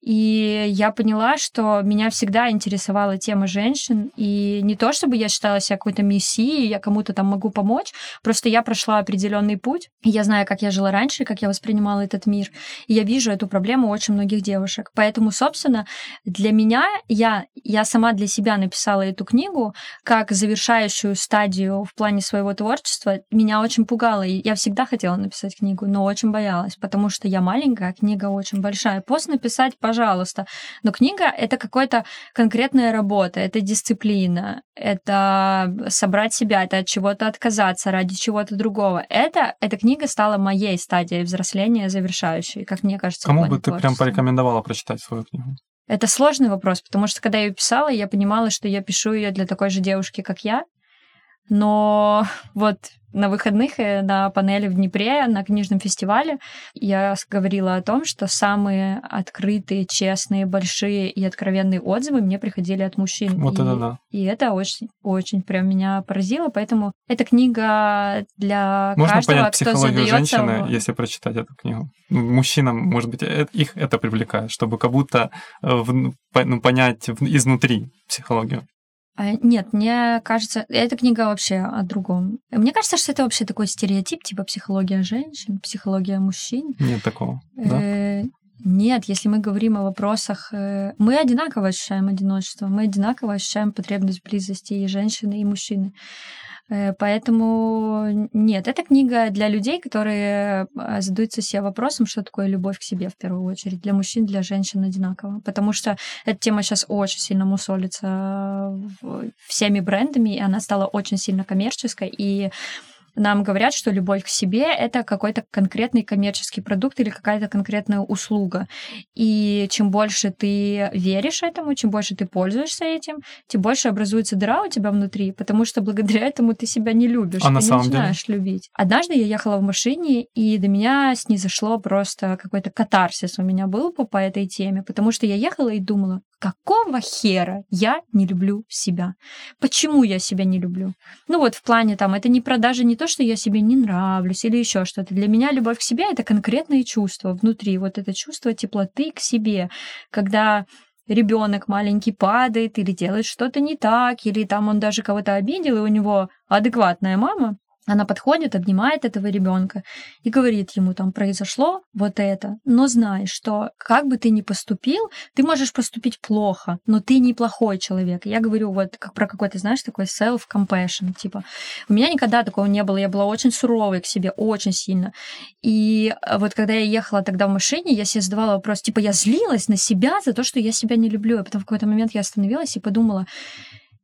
И я поняла, что меня всегда интересовала тема женщин, и не то чтобы я считала себя какой-то мессией, я кому-то там могу помочь. Просто я прошла определенный путь. Я знаю, как я жила раньше, как я воспринимала этот мир. И я вижу эту проблему у очень многих девушек. Поэтому, собственно, для меня, я, я сама для себя написала эту книгу как завершающую стадию в плане своего творчества. Меня очень пугало. И я всегда хотела написать книгу, но очень боялась, потому что я маленькая, а книга очень большая. Пост написать, пожалуйста. Но книга — это какая-то конкретная работа, это дисциплина, это собрать себя, это от чего-то отказаться ради чего-то другого. Это, эта книга стала моей стадией взросления завершающей, как мне кажется. Кому бы ты прям порекомендовала прочитать свою книгу? Это сложный вопрос, потому что когда я ее писала, я понимала, что я пишу ее для такой же девушки, как я. Но вот на выходных э, на панели в Днепре на книжном фестивале я говорила о том, что самые открытые, честные, большие и откровенные отзывы мне приходили от мужчин. Вот и, это да. И это очень, очень прям меня поразило, поэтому эта книга для Можно каждого, понять кто психологию задается... женщины, если прочитать эту книгу. Мужчинам, может быть, э, их это привлекает, чтобы как будто э, ну, понять изнутри психологию. А, нет, мне кажется, эта книга вообще о другом. Мне кажется, что это вообще такой стереотип, типа психология женщин, психология мужчин. Нет такого, да? Э, нет, если мы говорим о вопросах, э, мы одинаково ощущаем одиночество, мы одинаково ощущаем потребность близости и женщины, и мужчины. Э, поэтому нет, это книга для людей, которые а, задаются себе вопросом, что такое любовь к себе в первую очередь. Для мужчин, для женщин одинаково. Потому что эта тема сейчас очень сильно мусолится всеми брендами, и она стала очень сильно коммерческой. И нам говорят, что любовь к себе — это какой-то конкретный коммерческий продукт или какая-то конкретная услуга. И чем больше ты веришь этому, чем больше ты пользуешься этим, тем больше образуется дыра у тебя внутри, потому что благодаря этому ты себя не любишь. А ты на не самом начинаешь деле? любить. Однажды я ехала в машине, и до меня снизошло просто какой-то катарсис у меня был по, по этой теме, потому что я ехала и думала, какого хера я не люблю себя? Почему я себя не люблю? Ну вот в плане там, это не продажа не то, что я себе не нравлюсь или еще что-то. Для меня любовь к себе это конкретные чувства внутри. Вот это чувство теплоты к себе, когда ребенок маленький падает или делает что-то не так, или там он даже кого-то обидел, и у него адекватная мама, она подходит, обнимает этого ребенка и говорит ему, там произошло вот это, но знай, что как бы ты ни поступил, ты можешь поступить плохо, но ты не плохой человек. Я говорю вот как про какой-то, знаешь, такой self-compassion, типа. У меня никогда такого не было, я была очень суровой к себе, очень сильно. И вот когда я ехала тогда в машине, я себе задавала вопрос, типа, я злилась на себя за то, что я себя не люблю, и потом в какой-то момент я остановилась и подумала,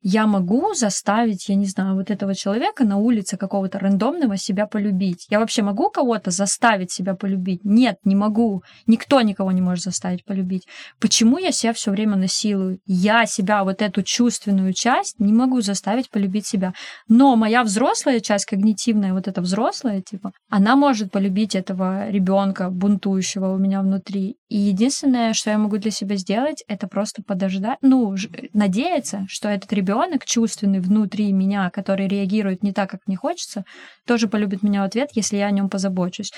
я могу заставить, я не знаю, вот этого человека на улице какого-то рандомного себя полюбить. Я вообще могу кого-то заставить себя полюбить? Нет, не могу. Никто никого не может заставить полюбить. Почему я себя все время насилую? Я себя, вот эту чувственную часть, не могу заставить полюбить себя. Но моя взрослая часть, когнитивная, вот эта взрослая, типа, она может полюбить этого ребенка бунтующего у меня внутри. И единственное, что я могу для себя сделать, это просто подождать, ну, надеяться, что этот ребенок чувственный внутри меня, который реагирует не так, как мне хочется, тоже полюбит меня в ответ, если я о нем позабочусь.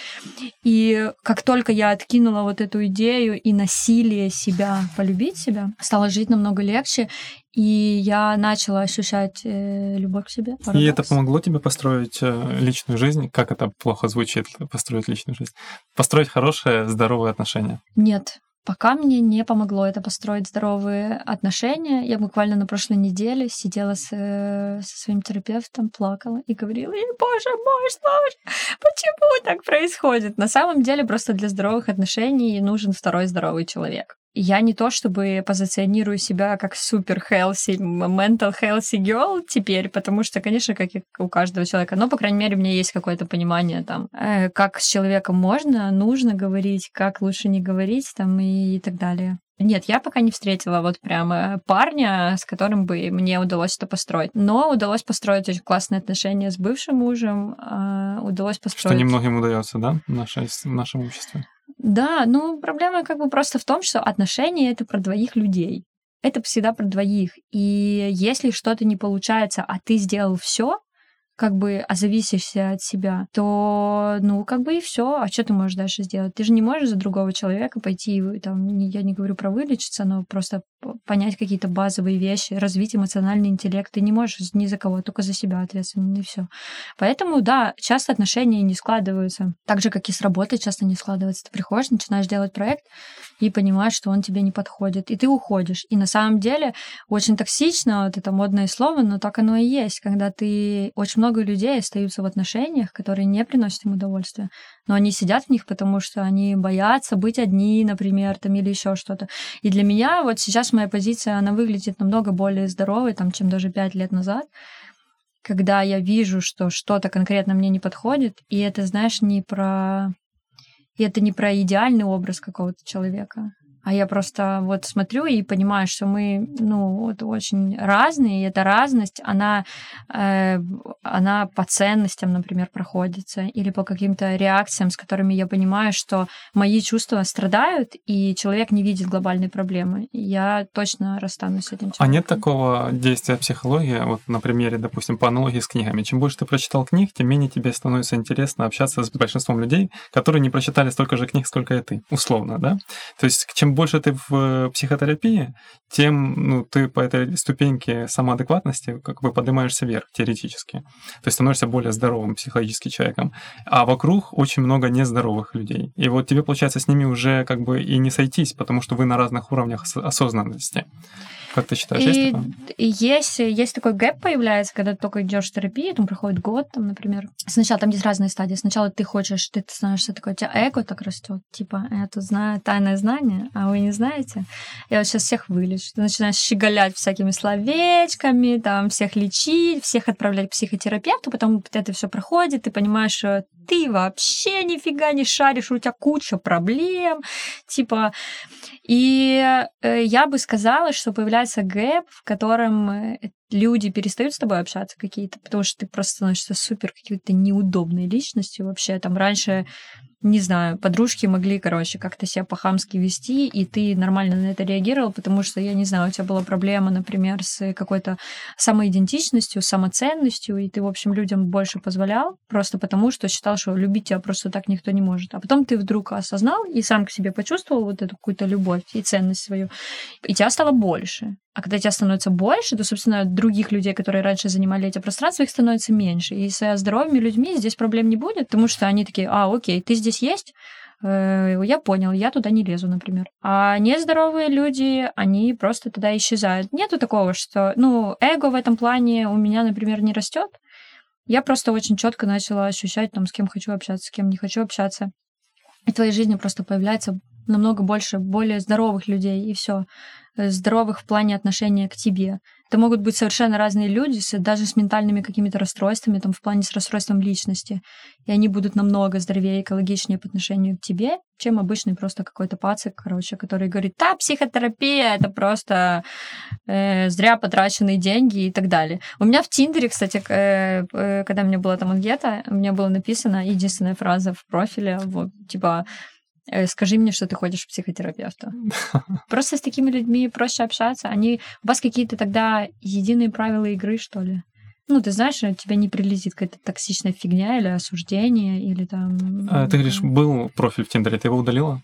И как только я откинула вот эту идею и насилие себя полюбить себя, стало жить намного легче, и я начала ощущать э, любовь к себе. Парадокс. И это помогло тебе построить э, личную жизнь? Как это плохо звучит, построить личную жизнь? Построить хорошие, здоровые отношения? Нет. Пока мне не помогло это построить здоровые отношения. Я буквально на прошлой неделе сидела с, э, со своим терапевтом, плакала и говорила, боже мой, что почему так происходит? На самом деле просто для здоровых отношений нужен второй здоровый человек я не то чтобы позиционирую себя как супер healthy, mental healthy girl теперь, потому что, конечно, как и у каждого человека, но, по крайней мере, у меня есть какое-то понимание там, э, как с человеком можно, нужно говорить, как лучше не говорить там и, и так далее. Нет, я пока не встретила вот прямо парня, с которым бы мне удалось это построить. Но удалось построить очень классные отношения с бывшим мужем. Э, удалось построить... Что немногим удается, да, в, нашей, в нашем обществе? Да, ну проблема как бы просто в том, что отношения это про двоих людей. Это всегда про двоих. И если что-то не получается, а ты сделал все, как бы а зависишься от себя, то, ну, как бы и все. А что ты можешь дальше сделать? Ты же не можешь за другого человека пойти, там, я не говорю про вылечиться, но просто понять какие-то базовые вещи, развить эмоциональный интеллект. Ты не можешь ни за кого, только за себя ответственен, и все. Поэтому, да, часто отношения не складываются. Так же, как и с работой часто не складывается. Ты приходишь, начинаешь делать проект и понимаешь, что он тебе не подходит, и ты уходишь. И на самом деле очень токсично, вот это модное слово, но так оно и есть, когда ты... Очень много людей остаются в отношениях, которые не приносят им удовольствия, но они сидят в них, потому что они боятся быть одни, например, там, или еще что-то. И для меня вот сейчас моя позиция, она выглядит намного более здоровой, там, чем даже пять лет назад, когда я вижу, что что-то конкретно мне не подходит, и это, знаешь, не про... И это не про идеальный образ какого-то человека, а я просто вот смотрю и понимаю, что мы, ну, вот очень разные, и эта разность, она, э, она по ценностям, например, проходится, или по каким-то реакциям, с которыми я понимаю, что мои чувства страдают, и человек не видит глобальной проблемы. Я точно расстанусь с этим человеком. А нет такого действия психологии, вот на примере, допустим, по аналогии с книгами. Чем больше ты прочитал книг, тем менее тебе становится интересно общаться с большинством людей, которые не прочитали столько же книг, сколько и ты, условно, да? То есть чем больше ты в э, психотерапии, тем ну, ты по этой ступеньке самоадекватности как бы поднимаешься вверх теоретически. То есть становишься более здоровым психологически человеком. А вокруг очень много нездоровых людей. И вот тебе, получается, с ними уже как бы и не сойтись, потому что вы на разных уровнях осознанности. Как ты считаешь, и, есть такое? Есть, есть такой гэп появляется, когда ты только идешь в терапию, там проходит год, там, например. Сначала там есть разные стадии. Сначала ты хочешь, ты становишься такой, у тебя эго так растет, типа, тут знаю тайное знание, а вы не знаете. Я вот сейчас всех вылечу. Ты начинаешь щеголять всякими словечками, там, всех лечить, всех отправлять к психотерапевту, потом это все проходит, ты понимаешь, что ты вообще нифига не шаришь, у тебя куча проблем, типа, и э, я бы сказала, что появляется гэп, в котором э, люди перестают с тобой общаться какие-то, потому что ты просто становишься супер какой-то неудобной личностью вообще. Там раньше не знаю, подружки могли, короче, как-то себя по-хамски вести, и ты нормально на это реагировал, потому что, я не знаю, у тебя была проблема, например, с какой-то самоидентичностью, самоценностью, и ты, в общем, людям больше позволял, просто потому что считал, что любить тебя просто так никто не может. А потом ты вдруг осознал и сам к себе почувствовал вот эту какую-то любовь и ценность свою, и тебя стало больше. А когда тебя становится больше, то, собственно, других людей, которые раньше занимали эти пространства, их становится меньше. И со здоровыми людьми здесь проблем не будет, потому что они такие, а, окей, ты здесь есть, э, я понял, я туда не лезу, например. А нездоровые люди, они просто тогда исчезают. Нету такого, что, ну, эго в этом плане у меня, например, не растет. Я просто очень четко начала ощущать, там, с кем хочу общаться, с кем не хочу общаться. И в твоей жизни просто появляется намного больше более здоровых людей, и все. Э, здоровых в плане отношения к тебе. Это могут быть совершенно разные люди, даже с ментальными какими-то расстройствами, там, в плане с расстройством личности. И они будут намного здоровее экологичнее по отношению к тебе, чем обычный просто какой-то пацик, короче, который говорит, да, психотерапия, это просто э, зря потраченные деньги и так далее. У меня в Тиндере, кстати, э, э, когда у меня была там анкета, у меня было написано единственная фраза в профиле, вот, типа, скажи мне, что ты ходишь к психотерапевту. Просто с такими людьми проще общаться. Они... У вас какие-то тогда единые правила игры, что ли? Ну, ты знаешь, тебя не прилетит какая-то токсичная фигня или осуждение, или там... А, ты говоришь, был профиль в Тиндере, ты его удалила?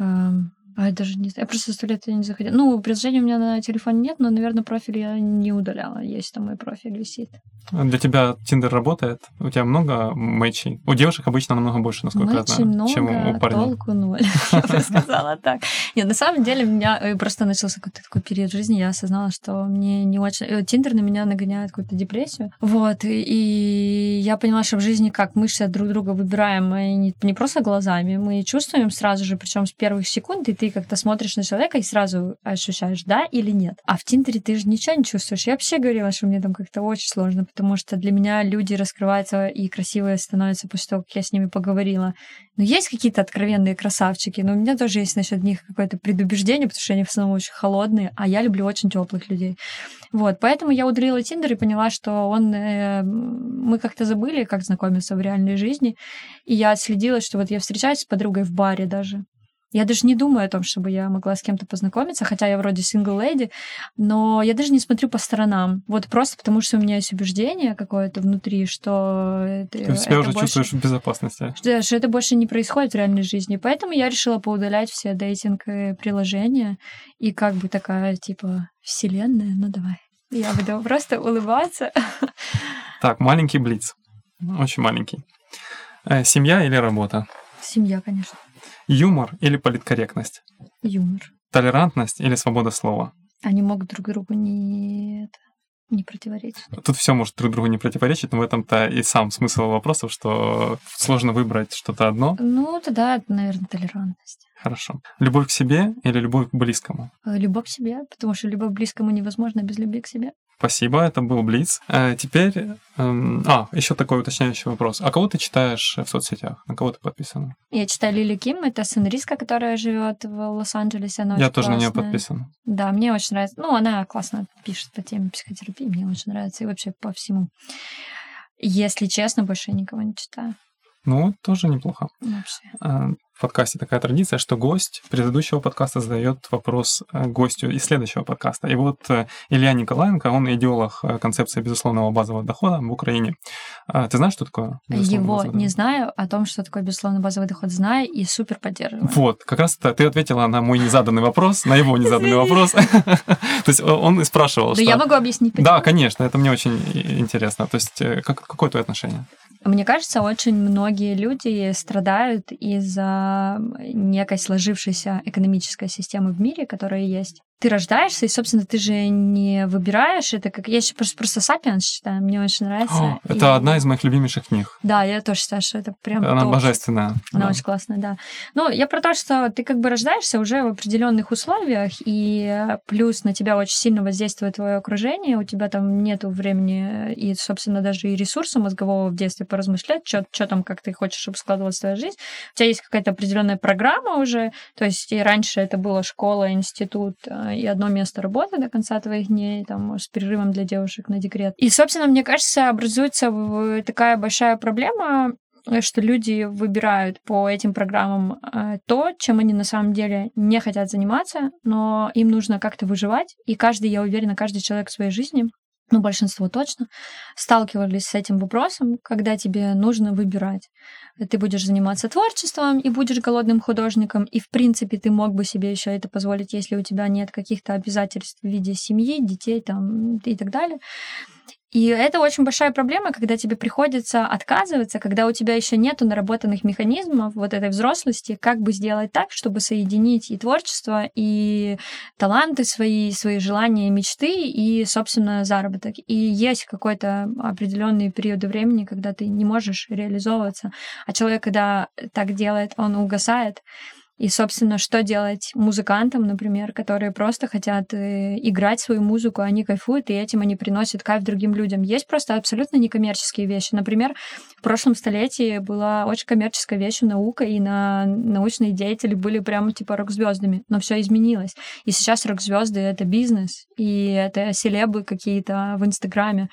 Um, а я даже не знаю. Я просто сто лет не заходила. Ну, приложения у меня на телефоне нет, но, наверное, профиль я не удаляла. Есть там мой профиль висит. Для тебя Тиндер работает? У тебя много мэчей? У девушек обычно намного больше, насколько Мэчи я знаю, много, чем у парней. толку ноль. Я бы сказала так. Нет, на самом деле у меня э, просто начался какой-то такой период жизни, я осознала, что мне не очень... Э, Тиндер на меня нагоняет какую-то депрессию. Вот, и я поняла, что в жизни как мы друг друга выбираем мы не просто глазами, мы чувствуем сразу же, причем с первых секунд, и ты как-то смотришь на человека и сразу ощущаешь, да или нет. А в Тиндере ты же ничего не чувствуешь. Я вообще говорила, что мне там как-то очень сложно, потому что для меня люди раскрываются и красивые становятся после того, как я с ними поговорила. Но есть какие-то откровенные красавчики, но у меня тоже есть насчет них какое-то предубеждение, потому что они в основном очень холодные, а я люблю очень теплых людей. Вот, поэтому я удалила Тиндер и поняла, что он... Э, мы как-то забыли, как знакомиться в реальной жизни, и я отследила, что вот я встречаюсь с подругой в баре даже, я даже не думаю о том, чтобы я могла с кем-то познакомиться, хотя я вроде сингл леди, но я даже не смотрю по сторонам. Вот просто потому, что у меня есть убеждение какое-то внутри, что... Это, Ты себя уже больше... чувствуешь в безопасности. Что, что это больше не происходит в реальной жизни. Поэтому я решила поудалять все дейтинг-приложения и как бы такая, типа, вселенная, ну давай. Я буду просто улыбаться. Так, маленький блиц. Очень маленький. Э, семья или работа? Семья, конечно. Юмор или политкорректность? Юмор. Толерантность или свобода слова? Они могут друг другу не, не противоречить. Тут все может друг другу не противоречить, но в этом-то и сам смысл вопросов, что сложно выбрать что-то одно. Ну, тогда наверное, толерантность. Хорошо. Любовь к себе или любовь к близкому? Э, любовь к себе, потому что любовь к близкому невозможна без любви к себе. Спасибо, это был Блиц. А теперь, эм, а, еще такой уточняющий вопрос. А кого ты читаешь в соцсетях? На кого ты подписана? Я читаю Лили Ким, это сценаристка, которая живет в Лос-Анджелесе. Она Я тоже классная. на нее подписан. Да, мне очень нравится. Ну, она классно пишет по теме психотерапии, мне очень нравится и вообще по всему. Если честно, больше я никого не читаю. Ну, тоже неплохо. Вообще. В подкасте такая традиция, что гость предыдущего подкаста задает вопрос э, гостю из следующего подкаста. И вот э, Илья Николаенко, он идеолог э, концепции безусловного базового дохода в Украине. А, ты знаешь, что такое? Его не знаю, о том, что такое безусловный базовый доход, знаю и супер поддерживаю. Вот, как раз ты ответила на мой незаданный вопрос, на его незаданный вопрос. То есть он и спрашивал. Да я могу объяснить. Да, конечно, это мне очень интересно. То есть какое твое отношение? Мне кажется, очень многие люди страдают из-за некой сложившейся экономической системы в мире, которая есть ты рождаешься, и, собственно, ты же не выбираешь. Это как... Я просто, просто «Сапиенс» читаю, мне очень нравится. О, это и... одна из моих любимейших книг. Да, я тоже считаю, что это прям Она топ. божественная. Она да. очень классная, да. Ну, я про то, что ты как бы рождаешься уже в определенных условиях, и плюс на тебя очень сильно воздействует твое окружение, у тебя там нету времени и, собственно, даже и ресурса мозгового в детстве поразмышлять, что там, как ты хочешь, чтобы складывалась твоя жизнь. У тебя есть какая-то определенная программа уже, то есть и раньше это была школа, институт, э, и одно место работы до конца твоих дней, там, с перерывом для девушек на декрет. И, собственно, мне кажется, образуется такая большая проблема, что люди выбирают по этим программам э, то, чем они на самом деле не хотят заниматься, но им нужно как-то выживать. И каждый, я уверена, каждый человек в своей жизни ну, большинство точно, сталкивались с этим вопросом, когда тебе нужно выбирать. Ты будешь заниматься творчеством и будешь голодным художником, и, в принципе, ты мог бы себе еще это позволить, если у тебя нет каких-то обязательств в виде семьи, детей там, и так далее. И это очень большая проблема, когда тебе приходится отказываться, когда у тебя еще нету наработанных механизмов вот этой взрослости, как бы сделать так, чтобы соединить и творчество, и таланты свои, свои желания, мечты, и, собственно, заработок. И есть какой-то определенный период времени, когда ты не можешь реализовываться, а человек, когда так делает, он угасает, И, собственно, что делать музыкантам, например, которые просто хотят э, играть свою музыку, они кайфуют, и этим они приносят кайф другим людям. Есть просто абсолютно некоммерческие вещи. Например, в прошлом столетии была очень коммерческая вещь у наука, и на научные деятели были прямо типа рок-звездами. Но все изменилось. И сейчас рок-звезды это бизнес, и это селебы какие-то в Инстаграме.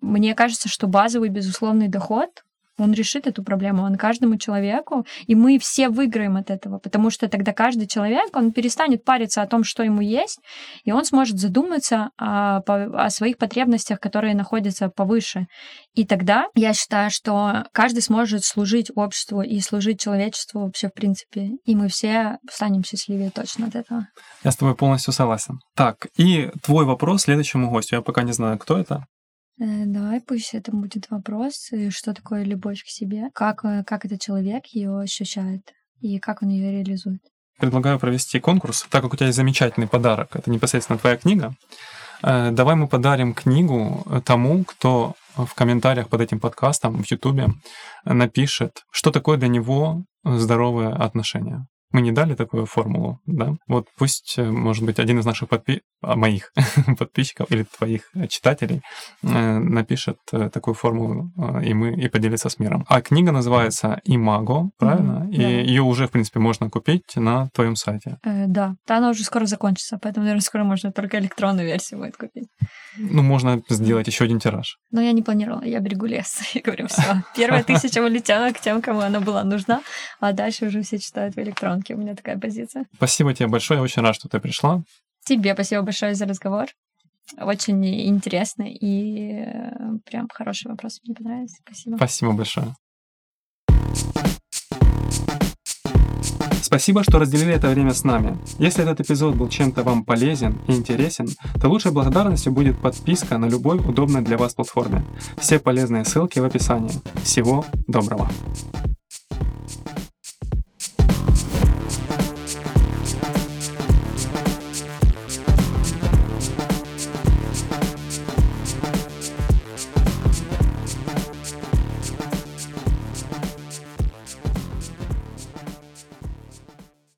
Мне кажется, что базовый безусловный доход он решит эту проблему, он каждому человеку, и мы все выиграем от этого, потому что тогда каждый человек, он перестанет париться о том, что ему есть, и он сможет задуматься о, о своих потребностях, которые находятся повыше. И тогда я считаю, что каждый сможет служить обществу и служить человечеству вообще в принципе, и мы все станем счастливее точно от этого. Я с тобой полностью согласен. Так, и твой вопрос следующему гостю. Я пока не знаю, кто это. Э, давай пусть это будет вопрос, э, что такое любовь к себе, как, э, как этот человек ее ощущает и как он ее реализует. Предлагаю провести конкурс, так как у тебя есть замечательный подарок, это непосредственно твоя книга. Давай мы подарим книгу тому, кто в комментариях под этим подкастом в Ютубе напишет, что такое для него здоровые отношения. Мы не дали такую формулу, да? Вот пусть, э, может быть, один из наших подпи... А, моих подписчиков или твоих читателей э, напишет э, такую формулу, и мы и поделится с миром. А книга называется «Имаго», правильно? Mm-hmm, и да. ее уже, в принципе, можно купить на твоем сайте. Э, да, да, она уже скоро закончится, поэтому, наверное, скоро можно только электронную версию будет купить. Ну, можно сделать еще один тираж. Но я не планировала, я берегу лес. Я говорю, все, первая тысяча улетела к тем, кому она была нужна, а дальше уже все читают в электронке рамки. У меня такая позиция. Спасибо тебе большое. Я очень рад, что ты пришла. Тебе спасибо большое за разговор. Очень интересно и э, прям хороший вопрос. Мне понравился. Спасибо. Спасибо большое. Спасибо, что разделили это время с нами. Если этот эпизод был чем-то вам полезен и интересен, то лучшей благодарностью будет подписка на любой удобной для вас платформе. Все полезные ссылки в описании. Всего доброго!